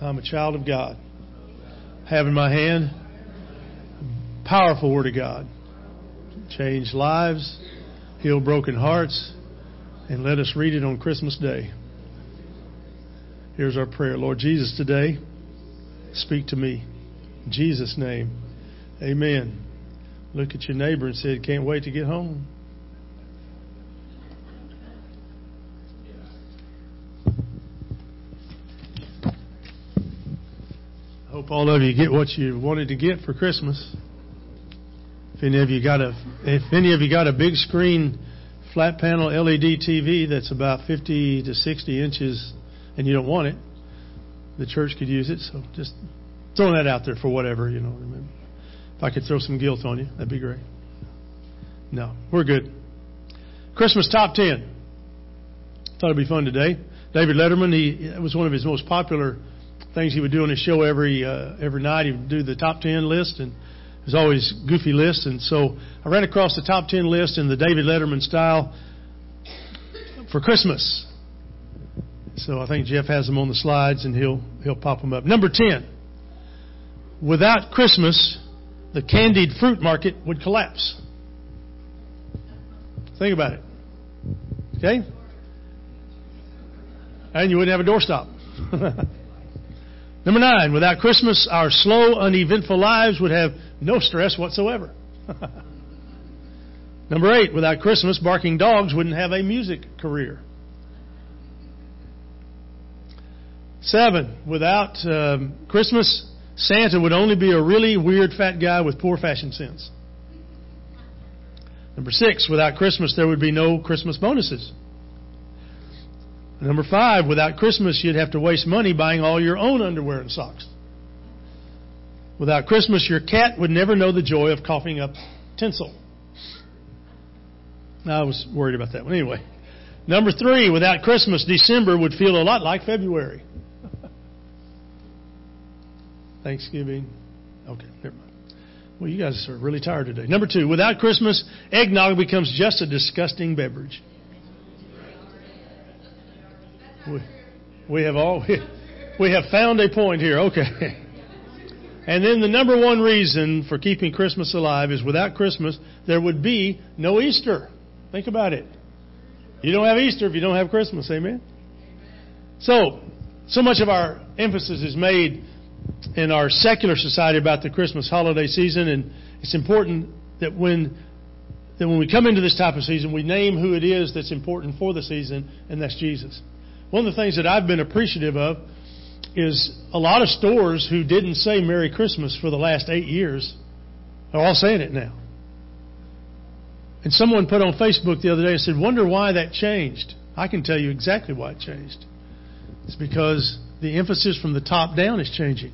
I'm a child of God. Have in my hand powerful Word of God. Change lives, heal broken hearts, and let us read it on Christmas Day. Here's our prayer. Lord Jesus, today, speak to me. In Jesus' name, amen. Look at your neighbor and said, Can't wait to get home. Hope all of you get what you wanted to get for Christmas. If any of you got a if any of you got a big screen flat panel LED TV that's about 50 to 60 inches and you don't want it, the church could use it. So just throwing that out there for whatever, you know. If I could throw some guilt on you, that'd be great. No, we're good. Christmas top 10. Thought it'd be fun today. David Letterman, he it was one of his most popular things he would do on his show every uh, every night. He would do the top 10 list and it was always goofy lists. And so I ran across the top 10 list in the David Letterman style for Christmas. So I think Jeff has them on the slides and he'll he'll pop them up. Number 10. Without Christmas, the candied fruit market would collapse. Think about it. Okay? And you wouldn't have a doorstop. Number nine, without Christmas, our slow, uneventful lives would have no stress whatsoever. Number eight, without Christmas, barking dogs wouldn't have a music career. Seven, without um, Christmas, Santa would only be a really weird fat guy with poor fashion sense. Number six, without Christmas, there would be no Christmas bonuses. Number five, without Christmas, you'd have to waste money buying all your own underwear and socks. Without Christmas, your cat would never know the joy of coughing up tinsel. I was worried about that one. Anyway, number three, without Christmas, December would feel a lot like February. Thanksgiving. Okay, never mind. Well, you guys are really tired today. Number two, without Christmas, eggnog becomes just a disgusting beverage. We, have all we have found a point here. Okay. And then the number one reason for keeping Christmas alive is without Christmas, there would be no Easter. Think about it. You don't have Easter if you don't have Christmas. Amen? So, so much of our emphasis is made in our secular society about the Christmas holiday season, and it's important that when that when we come into this type of season, we name who it is that's important for the season, and that's Jesus. One of the things that I've been appreciative of is a lot of stores who didn't say Merry Christmas for the last eight years are all saying it now. And someone put on Facebook the other day and said, Wonder why that changed. I can tell you exactly why it changed. It's because the emphasis from the top down is changing.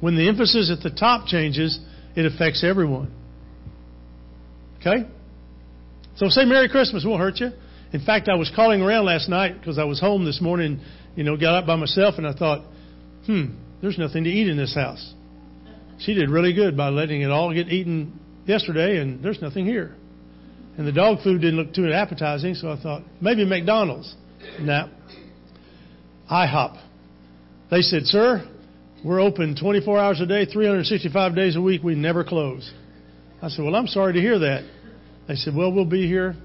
When the emphasis at the top changes, it affects everyone. Okay? So say Merry Christmas, won't hurt you. In fact, I was calling around last night because I was home this morning, you know, got up by myself and I thought, hmm, there's nothing to eat in this house. She did really good by letting it all get eaten yesterday and there's nothing here. And the dog food didn't look too appetizing, so I thought, maybe McDonald's. Nah. IHOP. They said, sir, we're open 24 hours a day, 365 days a week. We never close. I said, well, I'm sorry to hear that. They said, well, we'll be here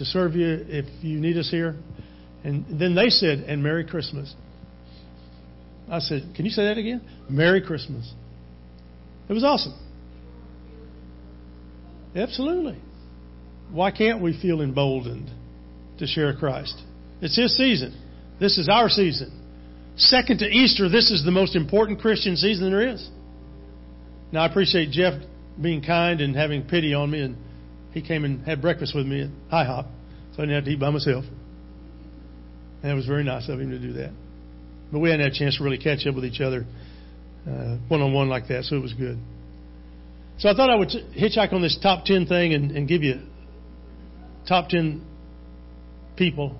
to serve you if you need us here. And then they said, and Merry Christmas. I said, can you say that again? Merry Christmas. It was awesome. Absolutely. Why can't we feel emboldened to share Christ? It's His season. This is our season. Second to Easter, this is the most important Christian season there is. Now, I appreciate Jeff being kind and having pity on me, and he came and had breakfast with me at IHOP, so I didn't have to eat by myself. And it was very nice of him to do that. But we hadn't had a chance to really catch up with each other one on one like that, so it was good. So I thought I would hitchhike on this top 10 thing and, and give you top 10 people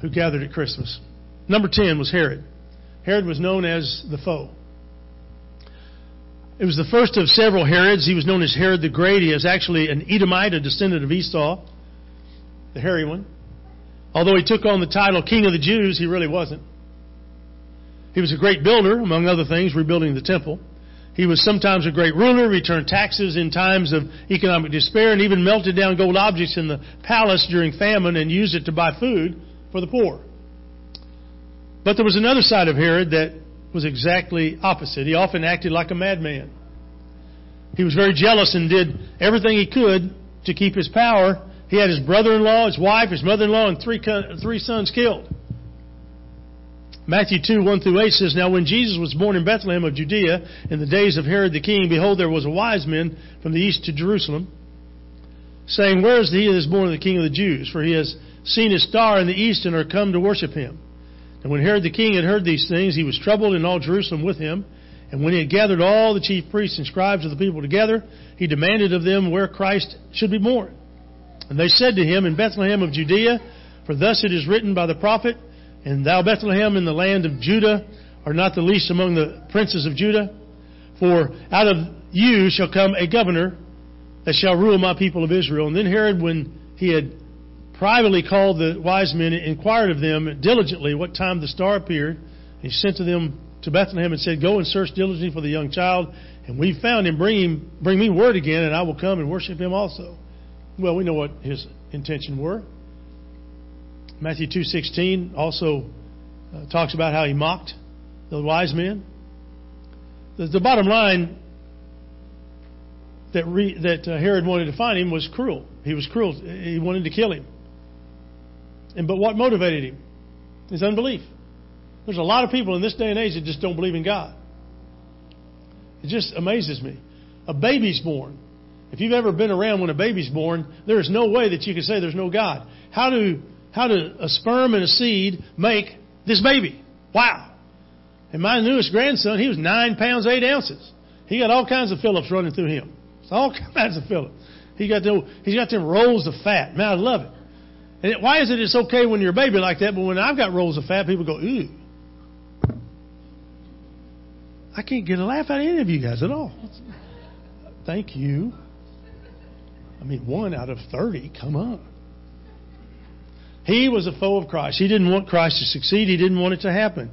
who gathered at Christmas. Number 10 was Herod. Herod was known as the foe. It was the first of several Herods. He was known as Herod the Great. He is actually an Edomite, a descendant of Esau, the hairy one. Although he took on the title King of the Jews, he really wasn't. He was a great builder, among other things, rebuilding the temple. He was sometimes a great ruler, returned taxes in times of economic despair, and even melted down gold objects in the palace during famine and used it to buy food for the poor. But there was another side of Herod that was exactly opposite. He often acted like a madman. He was very jealous and did everything he could to keep his power. He had his brother-in-law, his wife, his mother-in-law, and three, three sons killed. Matthew 2, 1 through 8 says, Now when Jesus was born in Bethlehem of Judea, in the days of Herod the king, behold, there was a wise man from the east to Jerusalem, saying, Where is he that is born the king of the Jews? For he has seen his star in the east and are come to worship him. And when Herod the king had heard these things, he was troubled, and all Jerusalem with him. And when he had gathered all the chief priests and scribes of the people together, he demanded of them where Christ should be born. And they said to him, In Bethlehem of Judea, for thus it is written by the prophet, And thou, Bethlehem, in the land of Judah, art not the least among the princes of Judah. For out of you shall come a governor that shall rule my people of Israel. And then Herod, when he had privately called the wise men, and inquired of them diligently what time the star appeared. He sent to them to Bethlehem and said, Go and search diligently for the young child, and we found him. Bring him, bring me word again, and I will come and worship him also. Well, we know what his intention were. Matthew two sixteen also uh, talks about how he mocked the wise men. The, the bottom line that re, that uh, Herod wanted to find him was cruel. He was cruel. He wanted to kill him. And but what motivated him? His unbelief. There's a lot of people in this day and age that just don't believe in God. It just amazes me. A baby's born. If you've ever been around when a baby's born, there is no way that you can say there's no God. How do how do a sperm and a seed make this baby? Wow. And my newest grandson, he was nine pounds eight ounces. He got all kinds of Phillips running through him. It's all kinds of Phillips. He got the, he's got them rolls of fat. Man, I love it. And why is it it's okay when you're a baby like that, but when I've got rolls of fat, people go, ooh. I can't get a laugh out of any of you guys at all. Thank you. I mean, one out of 30, come on. He was a foe of Christ. He didn't want Christ to succeed. He didn't want it to happen.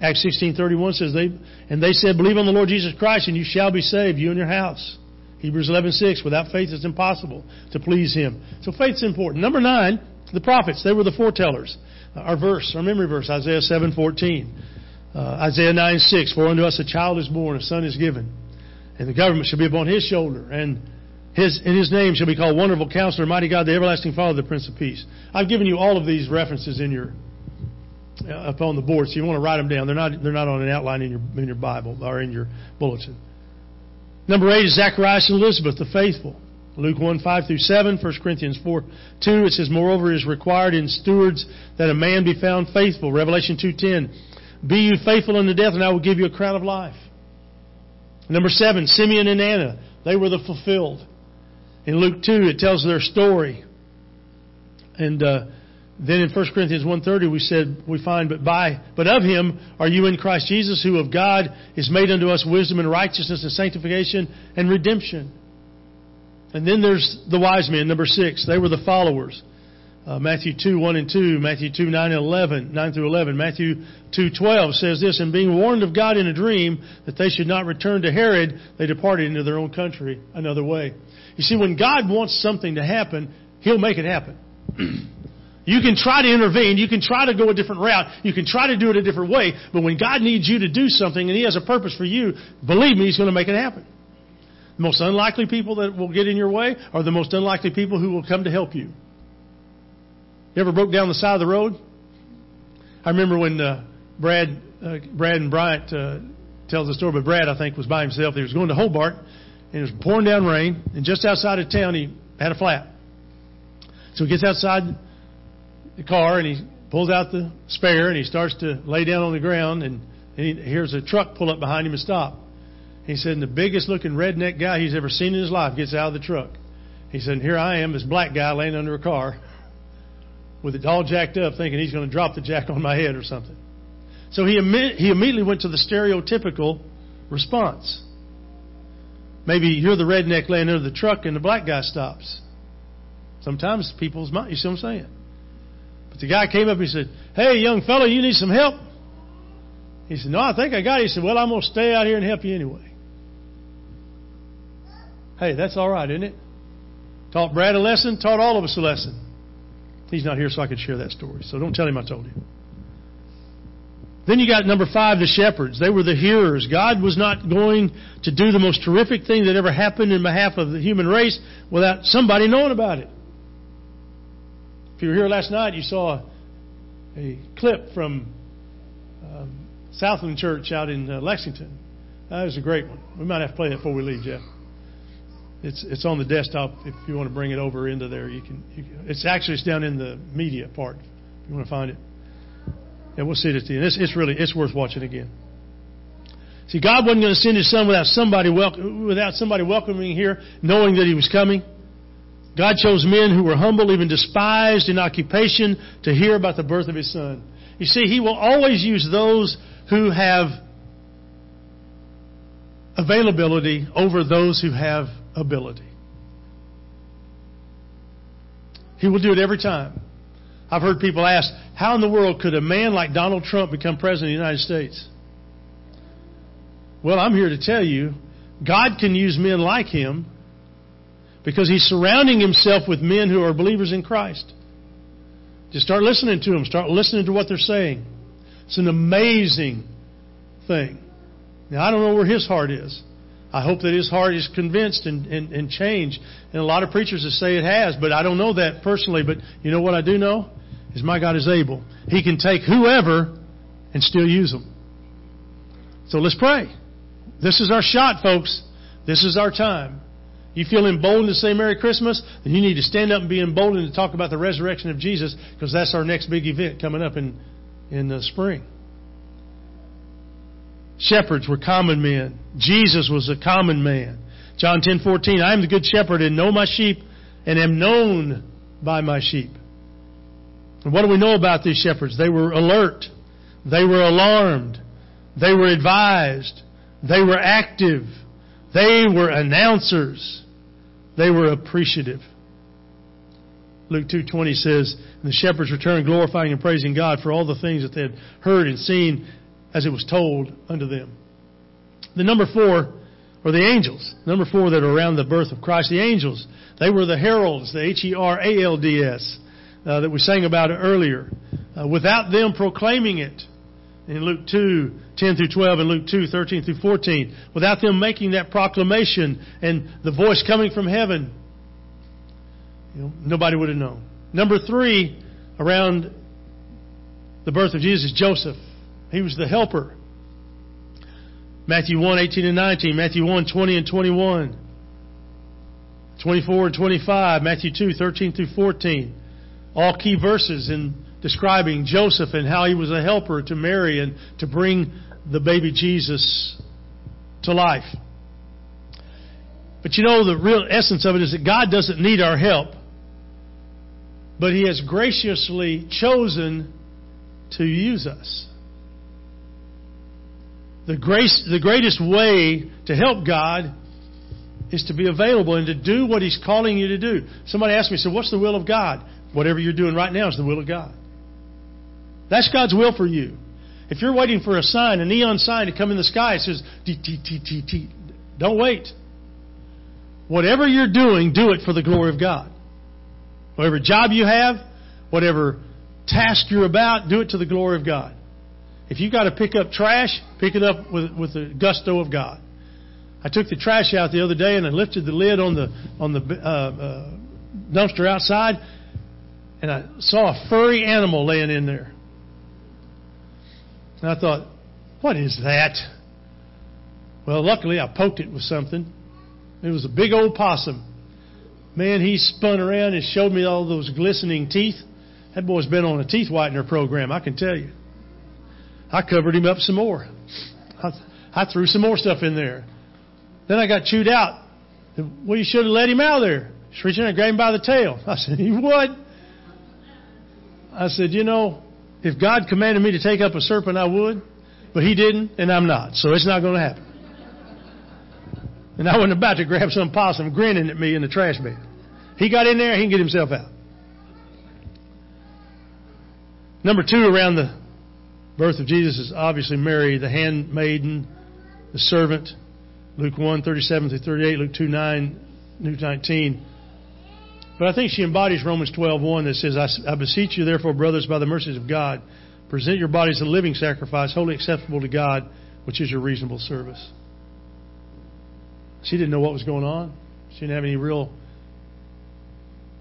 Acts 16:31 says they and they said, "Believe on the Lord Jesus Christ, and you shall be saved, you and your house." Hebrews 11:6. Without faith, it's impossible to please Him. So faith's important. Number nine, the prophets. They were the foretellers. Our verse, our memory verse, Isaiah 7:14. Uh, Isaiah 9:6. For unto us a child is born, a son is given, and the government shall be upon His shoulder, and his, and his name shall be called Wonderful Counselor, Mighty God, the Everlasting Father, the Prince of Peace. I've given you all of these references in your uh, up on the board, so you want to write them down. They're not they're not on an outline in your in your Bible or in your bulletin. Number eight is Zacharias and Elizabeth, the faithful. Luke 1, 5 through 7, 1 Corinthians 4, 2, it says, Moreover, it is required in stewards that a man be found faithful. Revelation 2.10, Be you faithful unto death, and I will give you a crown of life. Number seven, Simeon and Anna, they were the fulfilled. In Luke 2, it tells their story. And uh, then in 1 Corinthians 1.30, we said, we find, but by, but of him are you in Christ Jesus, who of God is made unto us wisdom and righteousness and sanctification and redemption. And then there's the wise men, number six. They were the followers. Uh, Matthew 2, 1 and 2, Matthew 2, 9 and 11, 9 through 11. Matthew 2, 12 says this, And being warned of God in a dream that they should not return to Herod, they departed into their own country another way. You see, when God wants something to happen, He'll make it happen. you can try to intervene, you can try to go a different route, you can try to do it a different way, but when God needs you to do something and He has a purpose for you, believe me, He's going to make it happen. The most unlikely people that will get in your way are the most unlikely people who will come to help you. You ever broke down the side of the road? I remember when uh, Brad, uh, Brad and Bryant uh, tells the story, but Brad, I think, was by himself. He was going to Hobart, and it was pouring down rain, and just outside of town, he had a flat. So he gets outside the car, and he pulls out the spare, and he starts to lay down on the ground, and, and he hears a truck pull up behind him and stop. He said, and the biggest looking redneck guy he's ever seen in his life gets out of the truck. He said, and here I am, this black guy laying under a car with it all jacked up, thinking he's going to drop the jack on my head or something. So he, he immediately went to the stereotypical response. Maybe you're the redneck laying under the truck and the black guy stops. Sometimes people's mind, you see what I'm saying? But the guy came up and he said, Hey, young fellow, you need some help? He said, No, I think I got it. He said, Well, I'm going to stay out here and help you anyway. Hey, that's all right, isn't it? Taught Brad a lesson, taught all of us a lesson. He's not here, so I could share that story. So don't tell him I told you. Then you got number five, the shepherds. They were the hearers. God was not going to do the most terrific thing that ever happened in behalf of the human race without somebody knowing about it. If you were here last night, you saw a clip from um, Southland Church out in uh, Lexington. That was a great one. We might have to play that before we leave, Jeff. It's it's on the desktop. If you want to bring it over into there, you can. You can it's actually it's down in the media part. If you want to find it. Yeah, we'll see it at the end. It's, it's really it's worth watching again. See, God wasn't going to send His Son without somebody wel- without somebody welcoming here, knowing that He was coming. God chose men who were humble, even despised in occupation, to hear about the birth of His Son. You see, He will always use those who have availability over those who have ability. He will do it every time. I've heard people ask, how in the world could a man like Donald Trump become president of the United States? Well, I'm here to tell you, God can use men like him because he's surrounding himself with men who are believers in Christ. Just start listening to them, start listening to what they're saying. It's an amazing thing. Now, I don't know where his heart is. I hope that his heart is convinced and, and, and changed. And a lot of preachers that say it has, but I don't know that personally. But you know what I do know? Is my God is able. He can take whoever and still use them. So let's pray. This is our shot, folks. This is our time. You feel emboldened to say Merry Christmas? Then you need to stand up and be emboldened to talk about the resurrection of Jesus because that's our next big event coming up in, in the spring. Shepherds were common men. Jesus was a common man. John 10:14 I am the good shepherd and know my sheep and am known by my sheep. And what do we know about these shepherds? They were alert. They were alarmed. They were advised. They were active. They were announcers. They were appreciative. Luke 2:20 says, "The shepherds returned glorifying and praising God for all the things that they had heard and seen as it was told unto them. The number four are the angels. Number four that are around the birth of Christ. The angels, they were the heralds, the H-E-R-A-L-D-S, uh, that we sang about earlier. Uh, without them proclaiming it, in Luke 2, 10 through 12, and Luke 2, 13 through 14, without them making that proclamation and the voice coming from heaven, you know, nobody would have known. Number three, around the birth of Jesus, Joseph. He was the helper. Matthew 1, 18 and 19. Matthew 1, 20 and 21. 24 and 25. Matthew 2, 13 through 14. All key verses in describing Joseph and how he was a helper to Mary and to bring the baby Jesus to life. But you know, the real essence of it is that God doesn't need our help, but He has graciously chosen to use us. The, grace, the greatest way to help God is to be available and to do what He's calling you to do. Somebody asked me, so what's the will of God? Whatever you're doing right now is the will of God. That's God's will for you. If you're waiting for a sign, a neon sign to come in the sky, it says. Don't wait. Whatever you're doing, do it for the glory of God. Whatever job you have, whatever task you're about, do it to the glory of God. If you've got to pick up trash, pick it up with, with the gusto of God. I took the trash out the other day and I lifted the lid on the on the uh, uh, dumpster outside, and I saw a furry animal laying in there. And I thought, what is that? Well, luckily I poked it with something. It was a big old possum. Man, he spun around and showed me all those glistening teeth. That boy's been on a teeth whitener program, I can tell you. I covered him up some more. I, I threw some more stuff in there. Then I got chewed out. Well, you should have let him out of there. Just reaching and grabbed him by the tail. I said, would? I said, You know, if God commanded me to take up a serpent, I would. But He didn't, and I'm not. So it's not going to happen. And I wasn't about to grab some possum grinning at me in the trash bin. He got in there, he can get himself out. Number two around the birth of Jesus is obviously Mary, the handmaiden, the servant. Luke 1, 37 through 38, Luke 2, 9, Luke 19. But I think she embodies Romans 12:1 that says, I, I beseech you, therefore, brothers, by the mercies of God, present your bodies a living sacrifice, wholly acceptable to God, which is your reasonable service. She didn't know what was going on. She didn't have any real.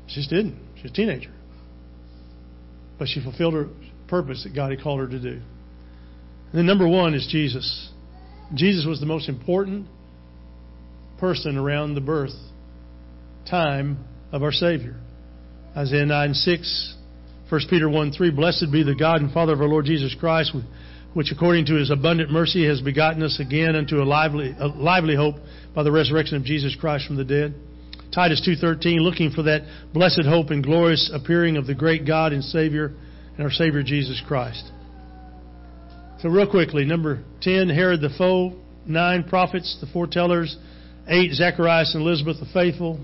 She just didn't. She was a teenager. But she fulfilled her purpose that God had called her to do. And then number one is Jesus. Jesus was the most important person around the birth time of our Savior. Isaiah 9 6, 1 Peter 1 3, Blessed be the God and Father of our Lord Jesus Christ, which according to his abundant mercy has begotten us again unto a lively, a lively hope by the resurrection of Jesus Christ from the dead. Titus 2:13 looking for that blessed hope and glorious appearing of the great God and Savior and our Savior Jesus Christ. So real quickly, number 10 Herod the foe, 9 prophets, the foretellers, 8 Zacharias and Elizabeth the faithful,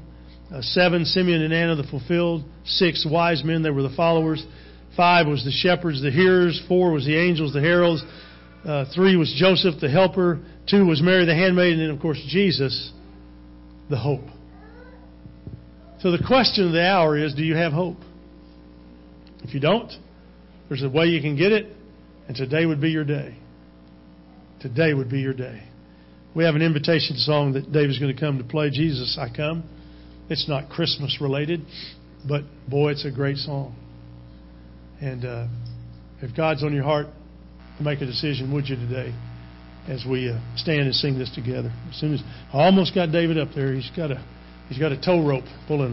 uh, seven, Simeon and Anna, the fulfilled. Six, wise men, they were the followers. Five was the shepherds, the hearers. Four was the angels, the heralds. Uh, three was Joseph, the helper. Two was Mary, the handmaid. And then, of course, Jesus, the hope. So the question of the hour is do you have hope? If you don't, there's a way you can get it, and today would be your day. Today would be your day. We have an invitation song that David's going to come to play. Jesus, I come. It's not Christmas related, but boy, it's a great song. And uh, if God's on your heart to make a decision, would you today, as we uh, stand and sing this together? As soon as I almost got David up there, he's got a he's got a tow rope pulling.